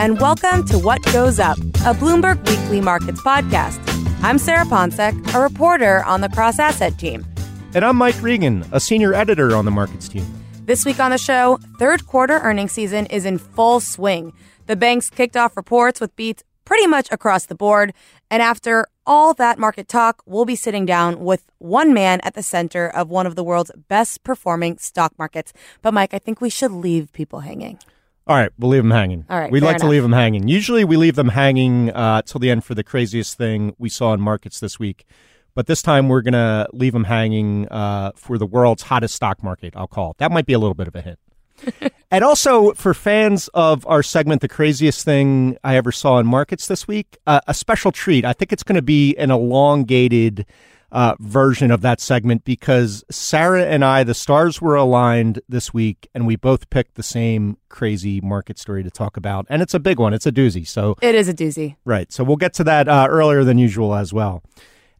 and welcome to What Goes Up, a Bloomberg Weekly Markets podcast. I'm Sarah Ponczek, a reporter on the cross asset team. And I'm Mike Regan, a senior editor on the markets team. This week on the show, third quarter earnings season is in full swing. The banks kicked off reports with beats pretty much across the board. And after all that market talk, we'll be sitting down with one man at the center of one of the world's best performing stock markets. But, Mike, I think we should leave people hanging. All right, we'll leave them hanging. All right, we'd like enough. to leave them hanging. Usually, we leave them hanging uh, till the end for the craziest thing we saw in markets this week. But this time, we're going to leave them hanging uh, for the world's hottest stock market. I'll call it. That might be a little bit of a hint. and also for fans of our segment, the craziest thing I ever saw in markets this week, uh, a special treat. I think it's going to be an elongated uh, version of that segment because Sarah and I, the stars were aligned this week, and we both picked the same crazy market story to talk about. And it's a big one, it's a doozy. So, It is a doozy. right. So, we'll get to that uh, earlier than usual as well.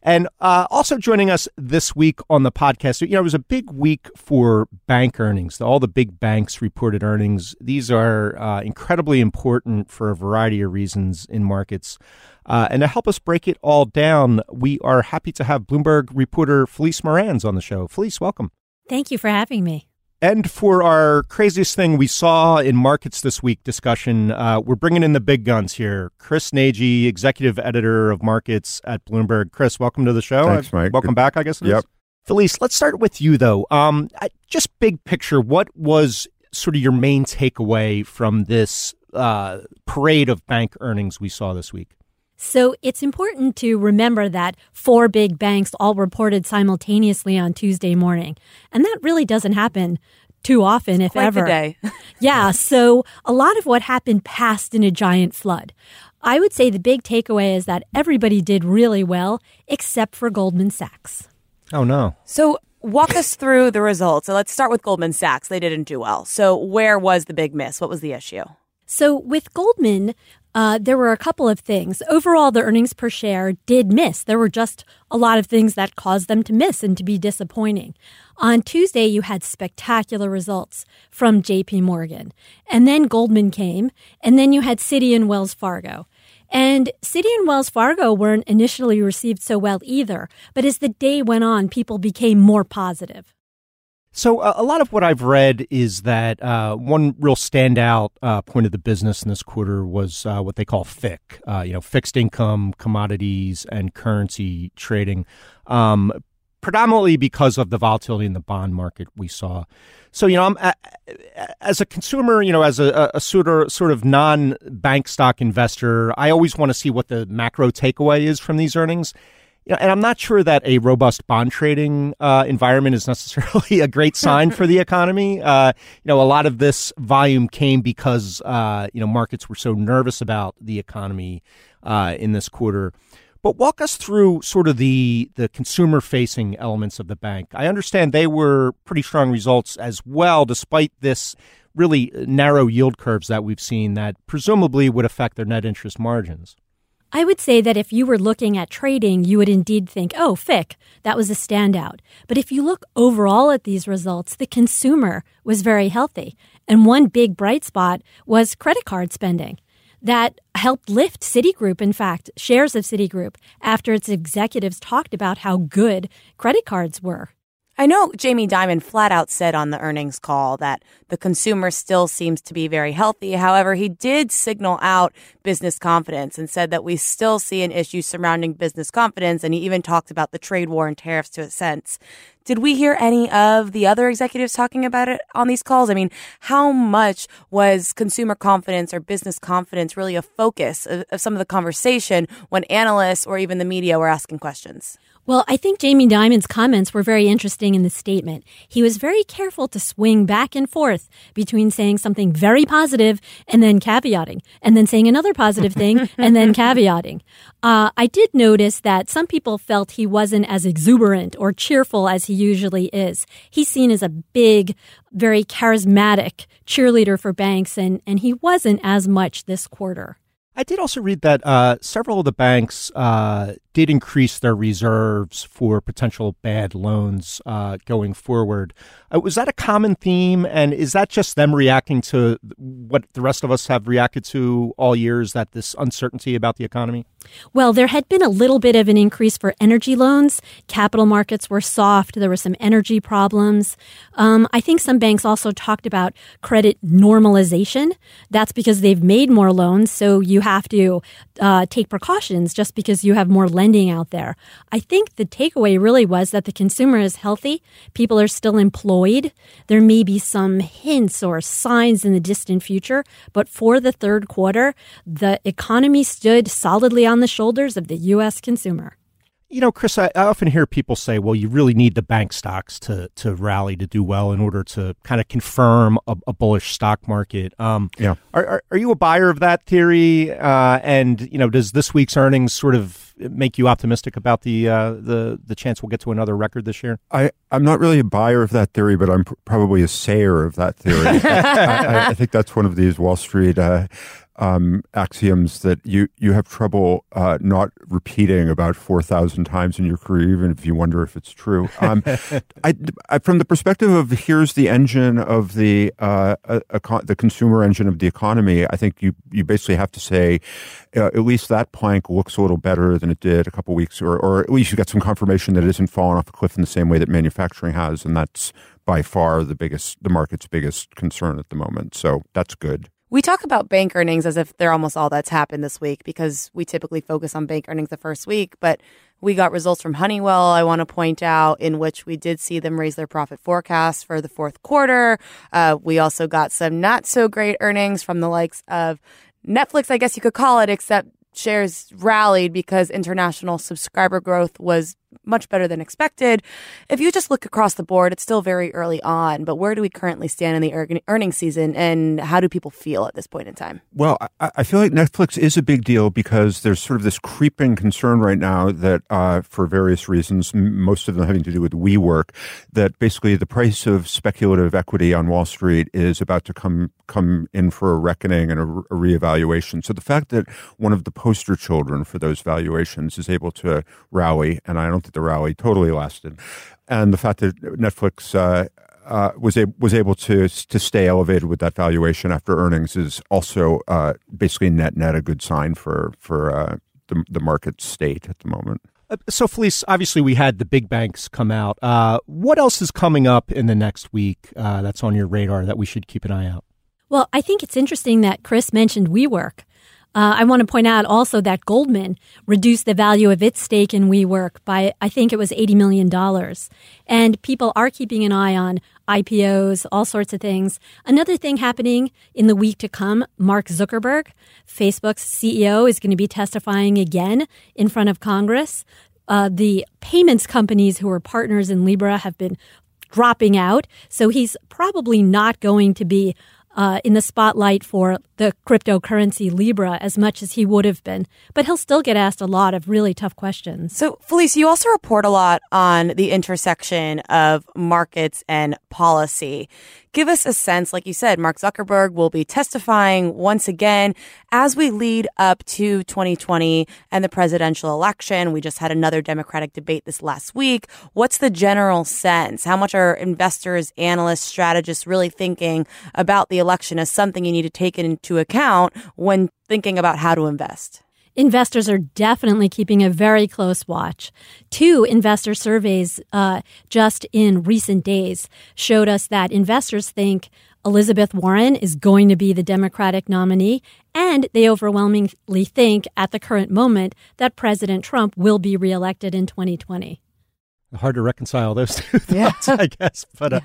And uh, also joining us this week on the podcast, you know, it was a big week for bank earnings. All the big banks reported earnings. These are uh, incredibly important for a variety of reasons in markets. Uh, and to help us break it all down, we are happy to have Bloomberg reporter Felice Maranz on the show. Felice, welcome. Thank you for having me. And for our craziest thing we saw in markets this week discussion, uh, we're bringing in the big guns here. Chris Nagi, executive editor of markets at Bloomberg. Chris, welcome to the show. Thanks, Mike. Welcome Good- back, I guess. it is. Yep. Felice, let's start with you, though. Um, just big picture, what was sort of your main takeaway from this uh, parade of bank earnings we saw this week? So it's important to remember that four big banks all reported simultaneously on Tuesday morning. And that really doesn't happen too often, if Quite ever. the day. yeah, so a lot of what happened passed in a giant flood. I would say the big takeaway is that everybody did really well except for Goldman Sachs. Oh, no. So, walk us through the results. So, let's start with Goldman Sachs. They didn't do well. So, where was the big miss? What was the issue? So with Goldman, uh, there were a couple of things. Overall, the earnings per share did miss. There were just a lot of things that caused them to miss and to be disappointing. On Tuesday, you had spectacular results from JP Morgan. And then Goldman came, and then you had Citi and Wells Fargo. And Citi and Wells Fargo weren't initially received so well either. But as the day went on, people became more positive. So uh, a lot of what I've read is that uh, one real standout uh, point of the business in this quarter was uh, what they call FICC, uh, you know, fixed income, commodities, and currency trading, um, predominantly because of the volatility in the bond market we saw. So you know, I'm, as a consumer, you know, as a, a sort of sort of non-bank stock investor, I always want to see what the macro takeaway is from these earnings. You know, and I'm not sure that a robust bond trading uh, environment is necessarily a great sign for the economy. Uh, you know, a lot of this volume came because uh, you know markets were so nervous about the economy uh, in this quarter. But walk us through sort of the the consumer facing elements of the bank. I understand they were pretty strong results as well, despite this really narrow yield curves that we've seen that presumably would affect their net interest margins. I would say that if you were looking at trading, you would indeed think, oh, FICC, that was a standout. But if you look overall at these results, the consumer was very healthy. And one big bright spot was credit card spending. That helped lift Citigroup, in fact, shares of Citigroup, after its executives talked about how good credit cards were. I know Jamie Dimon flat out said on the earnings call that the consumer still seems to be very healthy. However, he did signal out business confidence and said that we still see an issue surrounding business confidence. And he even talked about the trade war and tariffs to a sense. Did we hear any of the other executives talking about it on these calls? I mean, how much was consumer confidence or business confidence really a focus of, of some of the conversation when analysts or even the media were asking questions? Well, I think Jamie Dimon's comments were very interesting in the statement. He was very careful to swing back and forth between saying something very positive and then caveating, and then saying another positive thing and then caveating. Uh, I did notice that some people felt he wasn't as exuberant or cheerful as he usually is. He's seen as a big, very charismatic cheerleader for banks, and, and he wasn't as much this quarter. I did also read that uh, several of the banks uh, did increase their reserves for potential bad loans uh, going forward. Uh, was that a common theme? And is that just them reacting to what the rest of us have reacted to all years that this uncertainty about the economy? Well, there had been a little bit of an increase for energy loans. Capital markets were soft. There were some energy problems. Um, I think some banks also talked about credit normalization. That's because they've made more loans, so you have to uh, take precautions just because you have more lending out there. I think the takeaway really was that the consumer is healthy. People are still employed. There may be some hints or signs in the distant future, but for the third quarter, the economy stood solidly on the shoulders of the U.S. consumer. You know, Chris, I, I, often hear people say, well, you really need the bank stocks to, to rally to do well in order to kind of confirm a, a bullish stock market. Um, yeah. Are, are, are, you a buyer of that theory? Uh, and, you know, does this week's earnings sort of make you optimistic about the, uh, the, the chance we'll get to another record this year? I, I'm not really a buyer of that theory, but I'm pr- probably a sayer of that theory. I, I, think that's one of these Wall Street uh, um, axioms that you, you have trouble uh, not repeating about 4,000 times in your career, even if you wonder if it's true. Um, I, I, from the perspective of here's the engine of the, uh, the consumer engine of the economy, I think you, you basically have to say uh, at least that plank looks a little better than it did a couple weeks, or, or at least you got some confirmation that it isn't falling off a cliff in the same way that manufacturing has. And that's by far the biggest, the market's biggest concern at the moment. So that's good. We talk about bank earnings as if they're almost all that's happened this week because we typically focus on bank earnings the first week. But we got results from Honeywell, I want to point out, in which we did see them raise their profit forecast for the fourth quarter. Uh, we also got some not so great earnings from the likes of Netflix, I guess you could call it, except shares rallied because international subscriber growth was much better than expected. If you just look across the board, it's still very early on, but where do we currently stand in the earnings season and how do people feel at this point in time? Well, I, I feel like Netflix is a big deal because there's sort of this creeping concern right now that, uh, for various reasons, most of them having to do with WeWork, that basically the price of speculative equity on Wall Street is about to come come in for a reckoning and a, a reevaluation. So the fact that one of the poster children for those valuations is able to rally, and I don't the rally totally lasted, and the fact that Netflix uh, uh, was a, was able to to stay elevated with that valuation after earnings is also uh, basically net net a good sign for for uh, the the market state at the moment. Uh, so, Felice, obviously we had the big banks come out. Uh, what else is coming up in the next week that's on your radar that we should keep an eye out? Well, I think it's interesting that Chris mentioned WeWork. Uh, I want to point out also that Goldman reduced the value of its stake in WeWork by, I think it was $80 million. And people are keeping an eye on IPOs, all sorts of things. Another thing happening in the week to come, Mark Zuckerberg, Facebook's CEO, is going to be testifying again in front of Congress. Uh, the payments companies who are partners in Libra have been dropping out. So he's probably not going to be uh, in the spotlight for the cryptocurrency Libra as much as he would have been, but he'll still get asked a lot of really tough questions. So, Felice, you also report a lot on the intersection of markets and policy. Give us a sense, like you said, Mark Zuckerberg will be testifying once again as we lead up to 2020 and the presidential election. We just had another Democratic debate this last week. What's the general sense? How much are investors, analysts, strategists really thinking about the election as something you need to take into account when thinking about how to invest? investors are definitely keeping a very close watch. Two investor surveys uh, just in recent days showed us that investors think Elizabeth Warren is going to be the Democratic nominee, and they overwhelmingly think at the current moment that President Trump will be reelected in 2020 hard to reconcile those two thoughts, yeah. I guess. But uh,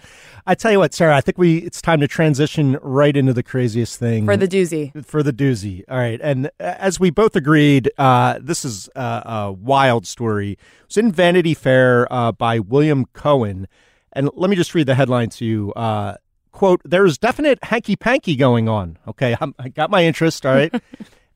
I tell you what, Sarah, I think we it's time to transition right into the craziest thing for the doozy. For the doozy. All right, and as we both agreed, uh, this is a, a, wild story. It was in Vanity Fair uh, by William Cohan, and let me just read the headline to you. Uh, quote: There's definite hanky panky going on. Okay, I'm, I got my interest. All right.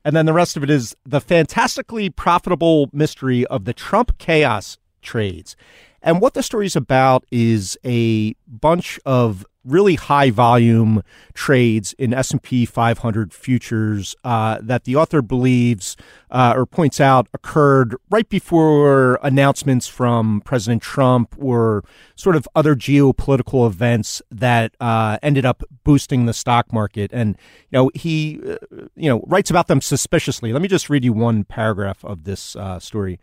And then the rest of it is the fantastically profitable mystery of the Trump chaos trades. And what the story is about is a bunch of really high volume trades in S&P 500 futures uh, that the author believes uh, or points out occurred right before announcements from President Trump or sort of other geopolitical events that uh, ended up boosting the stock market. And you know he uh, you know writes about them suspiciously. Let me just read you one paragraph of this uh, story.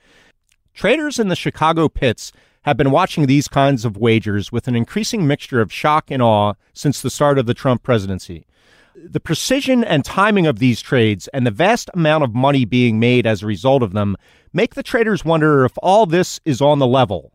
Traders in the Chicago pits have been watching these kinds of wagers with an increasing mixture of shock and awe since the start of the Trump presidency. The precision and timing of these trades and the vast amount of money being made as a result of them make the traders wonder if all this is on the level.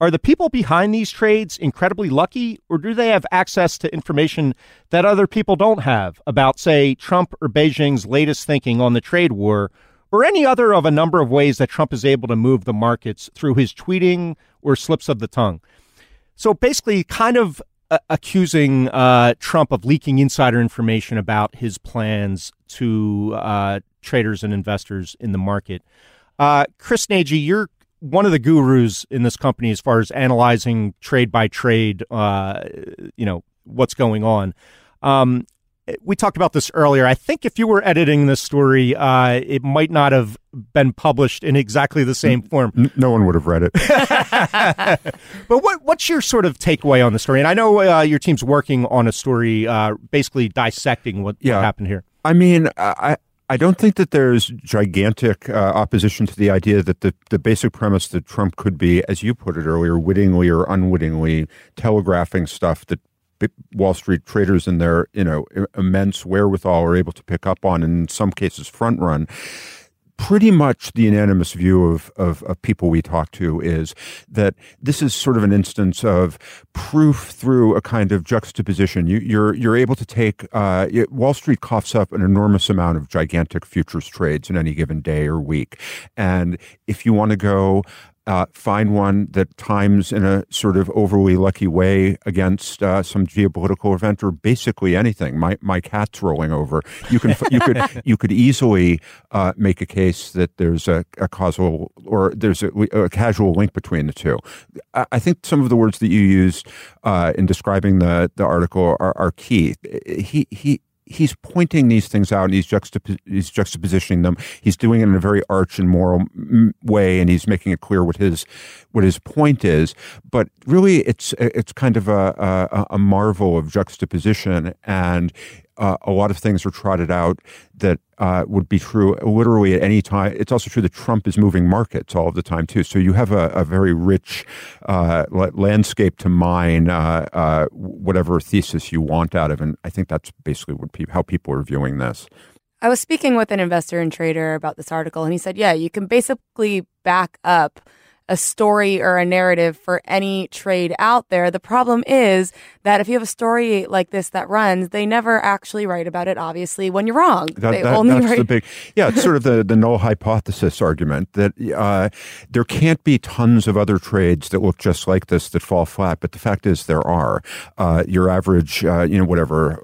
Are the people behind these trades incredibly lucky, or do they have access to information that other people don't have about, say, Trump or Beijing's latest thinking on the trade war or any other of a number of ways that Trump is able to move the markets through his tweeting or slips of the tongue. So basically, kind of uh, accusing uh, Trump of leaking insider information about his plans to uh, traders and investors in the market. Uh, Chris Nagi, you're one of the gurus in this company as far as analyzing trade by trade, uh, you know, what's going on. Um, we talked about this earlier. I think if you were editing this story, uh, it might not have been published in exactly the same form. No one would have read it. but what, what's your sort of takeaway on the story? And I know uh, your team's working on a story, uh, basically dissecting what, yeah. what, happened here. I mean, I. I don't think that there's gigantic uh, opposition to the idea that the, the basic premise that Trump could be, as you put it earlier, wittingly or unwittingly telegraphing stuff that Wall Street traders in their you know immense wherewithal are able to pick up on, and in some cases front run. Pretty much the unanimous view of, of, of, people we talk to is that this is sort of an instance of proof through a kind of juxtaposition. You, are you're, you're able to take uh, Wall Street coughs up an enormous amount of gigantic futures trades in any given day or week, and if you want to go uh, find one that times in a sort of overly lucky way against uh, some geopolitical event or basically anything. My my cat's rolling over. You can you could you could easily uh, make a case that there's a, a causal or there's a, a, casual link between the two. I, I, think some of the words that you used uh, in describing the the article are, are key. He he he's pointing these things out and he's, juxtap- he's juxtapositioning them. He's doing it in a very arch and moral way, and he's making it clear what his what his point is. But really, it's it's kind of a, a, a marvel of juxtaposition, and uh, a lot of things are trotted out that uh, would be true literally at any time. It's also true that Trump is moving markets all of the time too. So you have a, a very rich uh, landscape to mine uh, uh, whatever thesis you want out of, and I think that's basically what pe- how people are viewing this. I was speaking with an investor and trader about this article, and he said, "Yeah, you can basically back up." A story or a narrative for any trade out there. The problem is that if you have a story like this that runs, they never actually write about it, obviously, when you're wrong. That, that, that's write... the big, yeah, it's sort of the, the null hypothesis argument that uh, there can't be tons of other trades that look just like this that fall flat. But the fact is, there are. Uh, your average, uh, you know, whatever,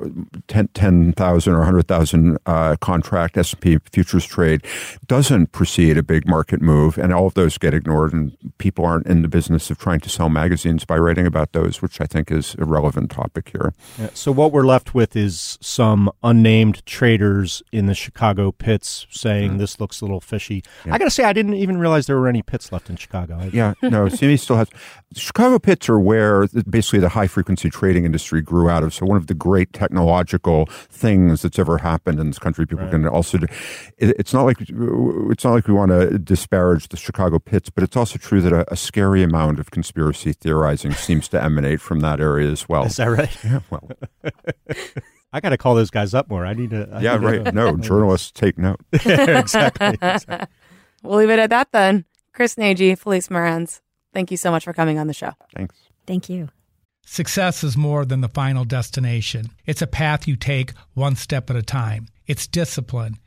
10,000 10, or 100,000 uh, contract S&P futures trade doesn't precede a big market move, and all of those get ignored and people aren't in the business of trying to sell magazines by writing about those, which I think is a relevant topic here. Yeah, so what we're left with is some unnamed traders in the Chicago pits saying mm. this looks a little fishy. Yeah. I got to say, I didn't even realize there were any pits left in Chicago. yeah, no, CME still has. Chicago pits are where basically the high frequency trading industry grew out of. So one of the great technological things that's ever happened in this country, people right. can also. Do, it, it's not like it's not like we want to disparage the Chicago pits, but it's also true that a, a scary amount of conspiracy theorizing seems to emanate from that area as well. Is that right? Yeah. Well. I got to call those guys up more. I need to. I yeah, need right. To, no, journalists take note. exactly, exactly. We'll leave it at that then. Chris Nagi, Felice Maranz, thank you so much for coming on the show. Thanks. Thank you. Success is more than the final destination. It's a path you take one step at a time. It's discipline,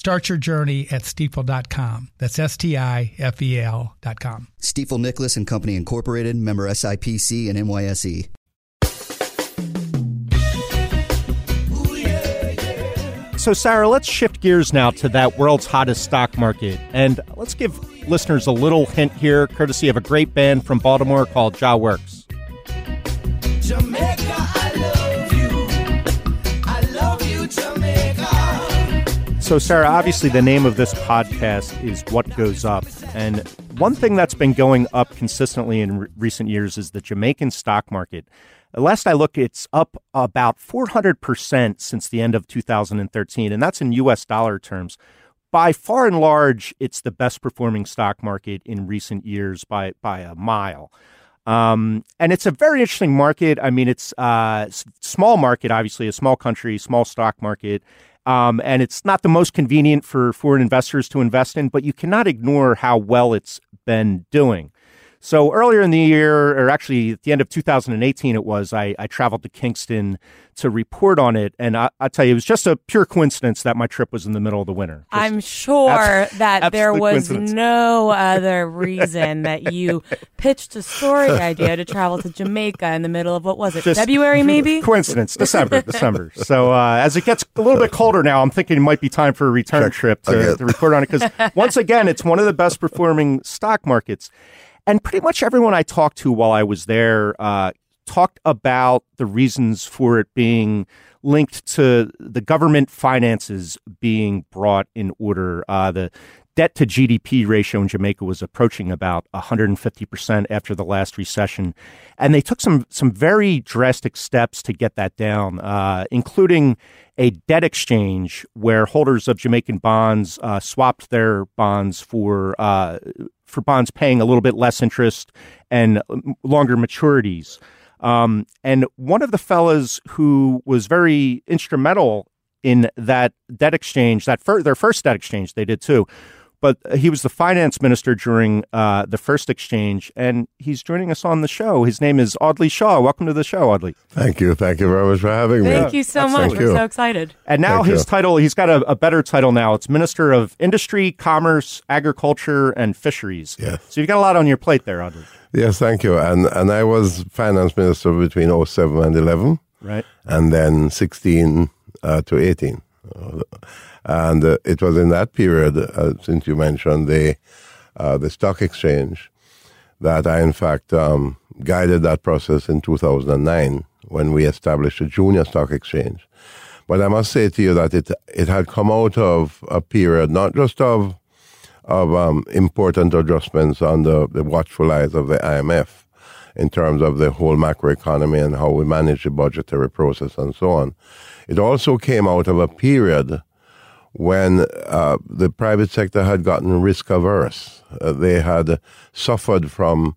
Start your journey at stifel.com. That's S T I F E L.com. Stifel Nicolaus and Company Incorporated, member SIPC and NYSE. So, Sarah, let's shift gears now to that world's hottest stock market. And let's give listeners a little hint here, courtesy of a great band from Baltimore called Jah Works. Jamaica. So, Sarah, obviously the name of this podcast is What Goes Up. And one thing that's been going up consistently in re- recent years is the Jamaican stock market. Last I looked, it's up about 400% since the end of 2013, and that's in US dollar terms. By far and large, it's the best performing stock market in recent years by, by a mile. Um, and it's a very interesting market. I mean, it's a uh, small market, obviously, a small country, small stock market. Um, and it's not the most convenient for foreign investors to invest in, but you cannot ignore how well it's been doing. So earlier in the year, or actually at the end of 2018, it was, I, I traveled to Kingston to report on it. And I, I, tell you, it was just a pure coincidence that my trip was in the middle of the winter. Just I'm sure abs- that there was no other reason that you pitched a story idea to travel to Jamaica in the middle of what was it, just February maybe? Coincidence, December, December. So uh, as it gets a little bit colder now, I'm thinking it might be time for a return Check. trip to, to report on it because once again, it's one of the best performing stock markets. And pretty much everyone I talked to while I was there uh, talked about the reasons for it being linked to the government finances being brought in order. Uh, the debt to GDP ratio in Jamaica was approaching about 150% after the last recession. And they took some, some very drastic steps to get that down, uh, including a debt exchange where holders of Jamaican bonds uh, swapped their bonds for uh, for bonds paying a little bit less interest and longer maturities. Um, and one of the fellas who was very instrumental in that debt exchange, that fir- their first debt exchange, they did too, but he was the finance minister during uh, the first exchange, and he's joining us on the show. His name is Audley Shaw. Welcome to the show, Audley. Thank you. Thank you very much for having me. Thank you so much. We're so excited. And now Thank his you. title, he's got a, a, better title now. It's Minister of Industry, Commerce, Agriculture, and Fisheries. Yes. So you've got a lot on your plate there, Audley. Yes, thank you. And and I was finance minister between 07 and 11. Right. And then 16 uh, to 18. And uh, it was in that period, uh, since you mentioned the, uh, the stock exchange, that I, in fact, um, guided that process in 2009 when we established a junior stock exchange. But I must say to you that it, it had come out of a period not just of, of um, important adjustments under the watchful eyes of the IMF in terms of the whole macroeconomy and how we manage the budgetary process and so on. It also came out of a period when uh, the private sector had gotten risk averse. Uh, they had suffered from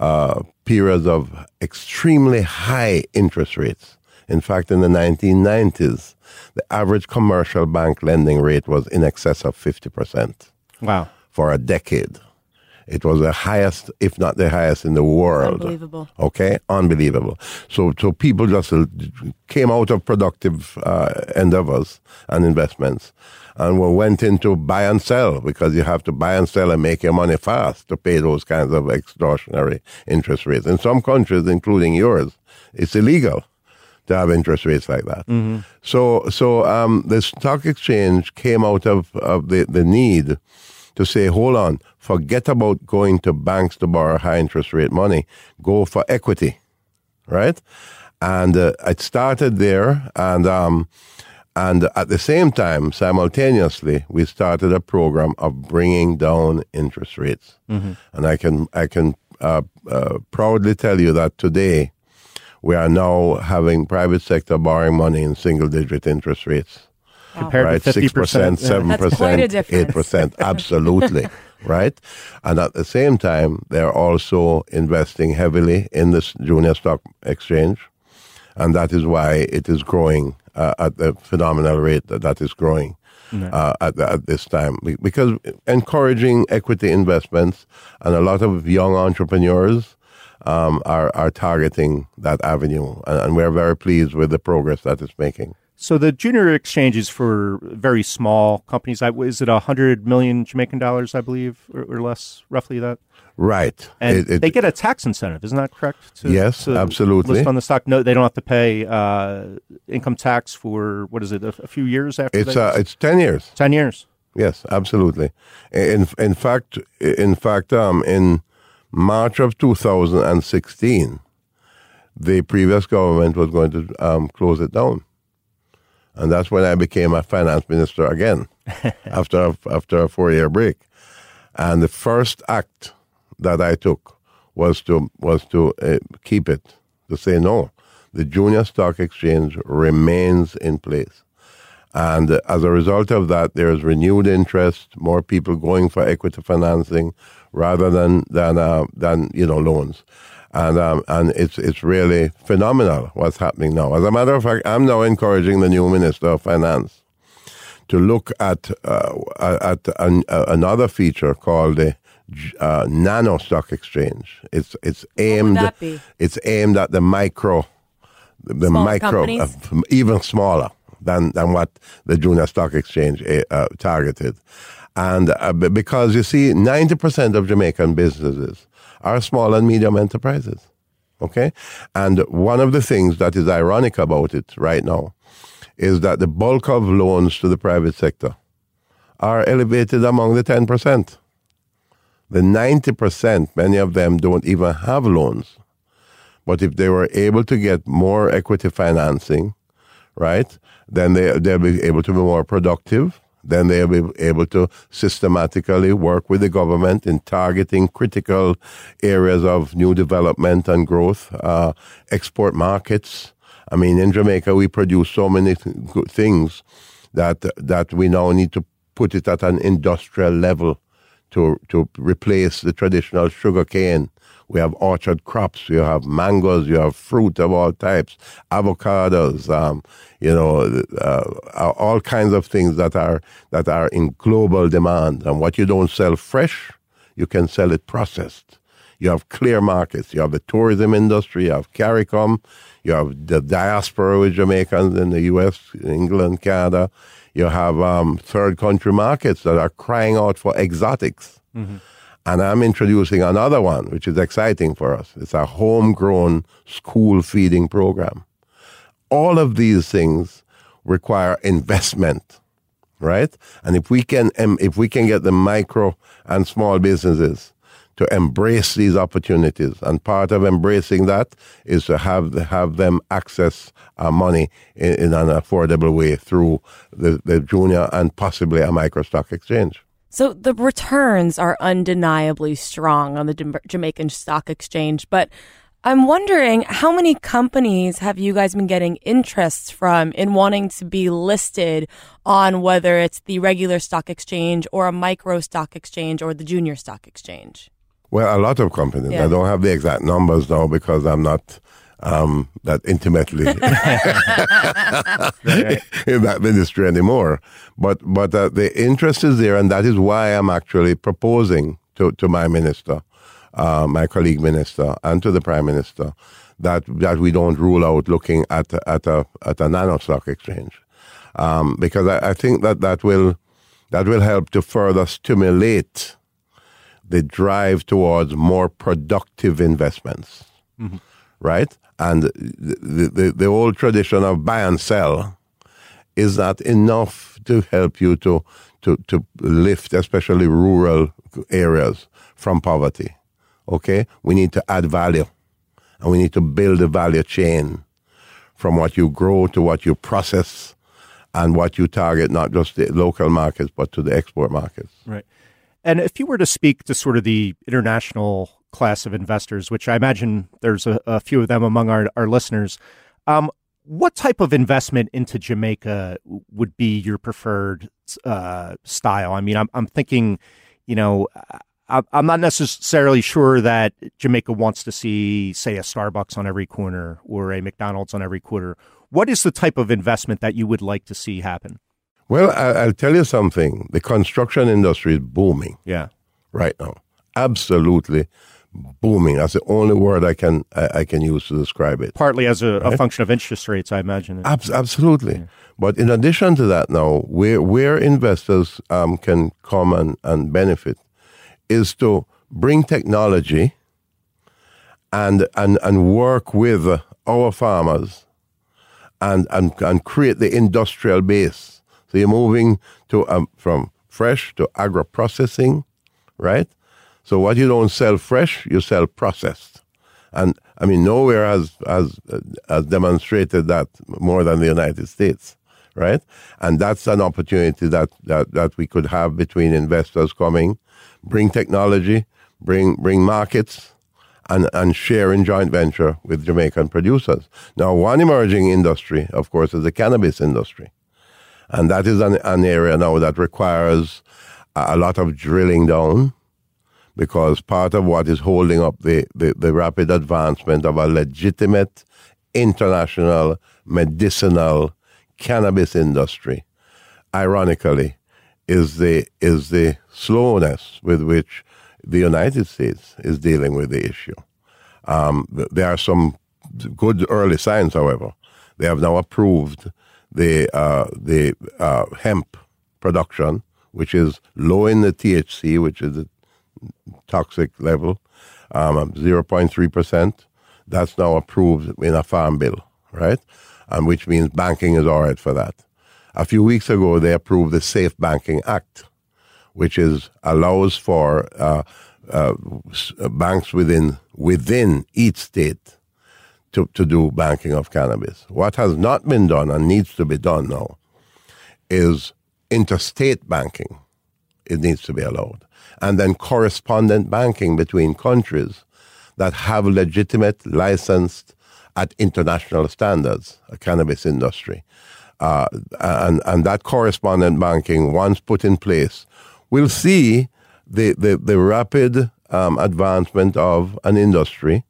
uh, periods of extremely high interest rates, In fact, in the 1990s, the average commercial bank lending rate was in excess of 50%. Wow. For a decade. It was the highest, if not the highest in the world. Unbelievable. Okay, unbelievable. So, so people just uh, came out of productive uh, endeavors and investments, and we went into buy and sell because you have to buy and sell and make your money fast to pay those kinds of extortionary interest rates. In some countries, including yours, it's illegal to have interest rates like that. Mm-hmm. So, so um, the stock exchange came out of, of the, the need to say, hold on, forget about going to banks to borrow high interest rate money, go for equity, right? And uh, it started there, and um, and at the same time, simultaneously, we started a program of bringing down interest rates. Mm-hmm. And I can I can uh, uh, proudly tell you that today we are now having private sector borrowing money in single digit interest rates Compared right? to 50%. Six percent, yeah. seven That's quite a percent, difference. eight percent, absolutely, right? And at the same time, they're also investing heavily in this junior stock exchange, and that is why it is growing uh, at the phenomenal rate that that is growing. Uh, at, at this time, because encouraging equity investments and a lot of young entrepreneurs um, are are targeting that avenue, and, and we're very pleased with the progress that it's making. So the junior exchange is for very small companies. I- Is it a hundred million Jamaican dollars, I believe, or, or less, roughly that? Right, And It- it- they get a tax incentive, isn't that correct? To, Yes, to absolutely. List on the stock. No, they don't have to pay uh, income tax for what is it? A, a few years after. It's they- uh, it's ten years. ten years. Yes, absolutely. In in fact, in fact, um, in March of 2016, the previous government was going to um, close it down, and that's when I became a finance minister again after a, after a four year break. And the first act that I took was to was to uh, keep it to say no. The junior stock exchange remains in place. And uh, as a result of that, there is renewed interest, more people going for equity financing rather than than uh, than you know loans, and um, and it's it's really phenomenal what's happening now. As a matter of fact, I'm now encouraging the new minister of finance to look at uh, at an, uh, another feature called the uh, nano stock exchange. It's it's aimed it's aimed at the micro the micro uh, even smaller than than what the junior stock exchange uh, targeted. And uh, because you see, 90% of Jamaican businesses are small and medium enterprises. Okay? And one of the things that is ironic about it right now is that the bulk of loans to the private sector are elevated among the 10%. The 90%, many of them don't even have loans. But if they were able to get more equity financing, right, then they, they'll be able to be more productive. Then they'll be able to systematically work with the government in targeting critical areas of new development and growth, uh, export markets. I mean, in Jamaica, we produce so many good things that that we now need to put it at an industrial level to to replace the traditional sugar cane. We have orchard crops. You have mangoes. You have fruit of all types, avocados. Um, you know, uh, all kinds of things that are that are in global demand. And what you don't sell fresh, you can sell it processed. You have clear markets. You have the tourism industry. You have CARICOM. You have the diaspora with Jamaicans in the U.S., England, Canada. You have um, third country markets that are crying out for exotics. And I'm introducing another one, which is exciting for us. It's a homegrown school feeding program. All of these things require investment, right? And if we can, if we can get the micro and small businesses to embrace these opportunities, and part of embracing that is to have have them access our money in, in an affordable way through the, the junior and possibly a micro stock exchange. So the returns are undeniably strong on the Jamaican Stock Exchange, but I'm wondering how many companies have you guys been getting interests from in wanting to be listed on whether it's the regular stock exchange or a micro stock exchange or the junior stock exchange? Well, a lot of companies. Yeah. I don't have the exact numbers now because I'm not um, that intimately in that ministry anymore. But but uh, the interest is there, and that is why I'm actually proposing to, to my minister, uh, my colleague minister, and to the prime minister that that we don't rule out looking at at a at a nano stock exchange, um, because I, I think that that will that will help to further stimulate the drive towards more productive investments, mm-hmm. right? And the, the, the old tradition of buy and sell is that enough to help you to, to, to lift, especially rural areas, from poverty. Okay? We need to add value and we need to build a value chain from what you grow to what you process and what you target, not just the local markets, but to the export markets. Right. And if you were to speak to sort of the international class of investors, which I imagine there's a, a few of them among our, our listeners, um, what type of investment into Jamaica would be your preferred uh, style? I mean, I'm, I'm thinking, you know, I'm not necessarily sure that Jamaica wants to see, say, a Starbucks on every corner or a McDonald's on every corner. What is the type of investment that you would like to see happen? Well, I'll tell you something. The construction industry is booming. Yeah. Right now. Absolutely booming. That's the only word I can I, I can use to describe it. Partly as a, right? a function of interest rates, I imagine. Ab- absolutely. Yeah. But in addition to that, now where where investors um, can come and, and benefit is to bring technology and and and work with our farmers and and, and create the industrial base so you're moving to um, from fresh to agro processing, right? So what you don't sell fresh, you sell processed. And I mean, nowhere has has uh, has demonstrated that more than the United States, right? And that's an opportunity that that, that we could have between investors coming, bring technology, bring bring markets, and, and share in joint venture with Jamaican producers. Now, one emerging industry, of course, is the cannabis industry. And that is an, an area now that requires a lot of drilling down because part of what is holding up the, the, the rapid advancement of a legitimate international medicinal cannabis industry, ironically, is the is the slowness with which the United States is dealing with the issue. Um, there are some good early signs, however. They have now approved the uh, the uh, hemp production, which is low in the THC, which is the toxic level, um, 0.3 percent. That's now approved in a farm bill, right? And which means banking is all right for that. A few weeks ago, they approved the Safe Banking Act, which is allows for uh, uh banks within within each state to, to do banking of cannabis. What has not been done and needs to be done now is interstate banking. It needs to be allowed. And then correspondent banking between countries that have legitimate, licensed at international standards, a cannabis industry. Uh, and, and that correspondent banking, once put in place, will see the, the, the rapid um, advancement of an industry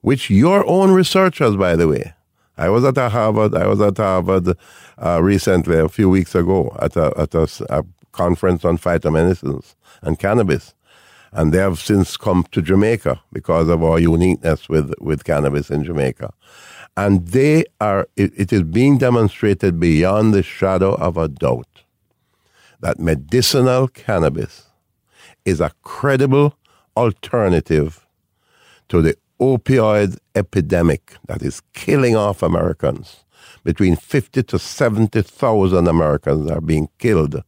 which your own researchers, by the way, I was at Harvard. I was at Harvard uh, recently, a few weeks ago, at a at a, a conference on phytomedicines and cannabis, and they have since come to Jamaica because of our uniqueness with with cannabis in Jamaica, and they are. it, it is being demonstrated beyond the shadow of a doubt that medicinal cannabis is a credible alternative to the opioid epidemic that is killing off Americans. Between 50 to 70,000 Americans are being killed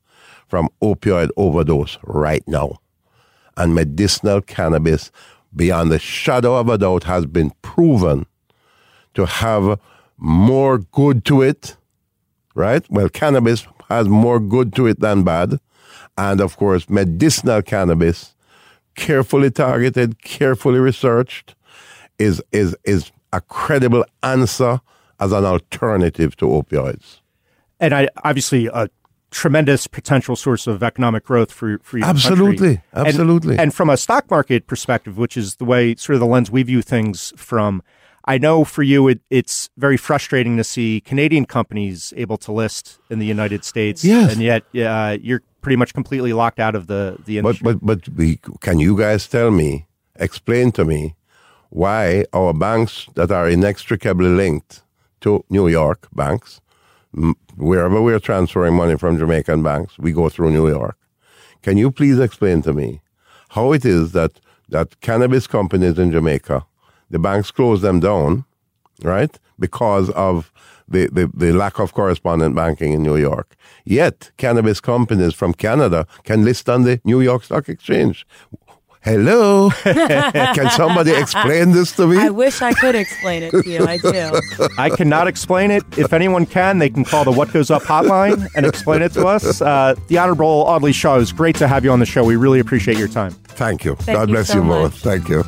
from opioid overdose right now. And medicinal cannabis, beyond the shadow of a doubt, has been proven to have more good to it, right? Well, cannabis has more good to it than bad. And of course, medicinal cannabis, carefully targeted, carefully researched, is is is a credible answer as an alternative to opioids. And I obviously a tremendous potential source of economic growth for for your absolutely, country. absolutely. And, and from a stock market perspective, which is the way sort of the lens we view things from. I know for you it, it's very frustrating to see Canadian companies able to list in the United States, Yes. and yet uh, you're pretty much completely locked out of the the But industry. but but we, can you guys tell me, explain to me, why our banks that are inextricably linked to New York banks, wherever we're transferring money from Jamaican banks, we go through New York. Can you please explain to me how it is that that cannabis companies in Jamaica, the banks close them down, right, because of the, the, the lack of correspondent banking in New York. Yet, cannabis companies from Canada can list on the New York Stock Exchange. Hello? can somebody explain this to me? I wish I could explain it to you. I do. I cannot explain it. If anyone can, they can call the What Goes Up hotline and explain it to us. Uh, the Honorable Audley Shaw, it was great to have you on the show. We really appreciate your time. Thank you. Thank God you bless so you both. much. Thank you.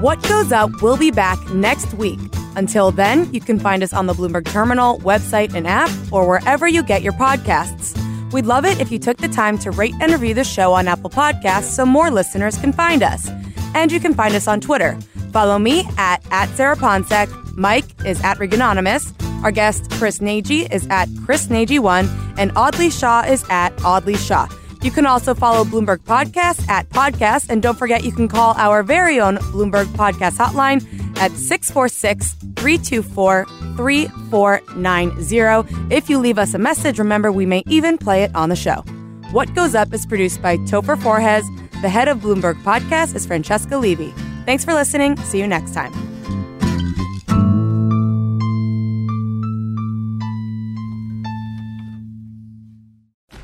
What Goes Up will be back next week. Until then, you can find us on the Bloomberg Terminal, website, and app, or wherever you get your podcasts. We'd love it if you took the time to rate and review the show on Apple Podcasts so more listeners can find us. And you can find us on Twitter. Follow me at, at Sarah Ponczek. Mike is at Reganonymous. Our guest, Chris Nagi, is at Chris Nagy1. And Audley Shaw is at Audley Shaw. You can also follow Bloomberg Podcast at Podcast. And don't forget, you can call our very own Bloomberg Podcast hotline at 646 324 3490. If you leave us a message, remember we may even play it on the show. What Goes Up is produced by Topher Forhecz. The head of Bloomberg Podcast is Francesca Levy. Thanks for listening. See you next time.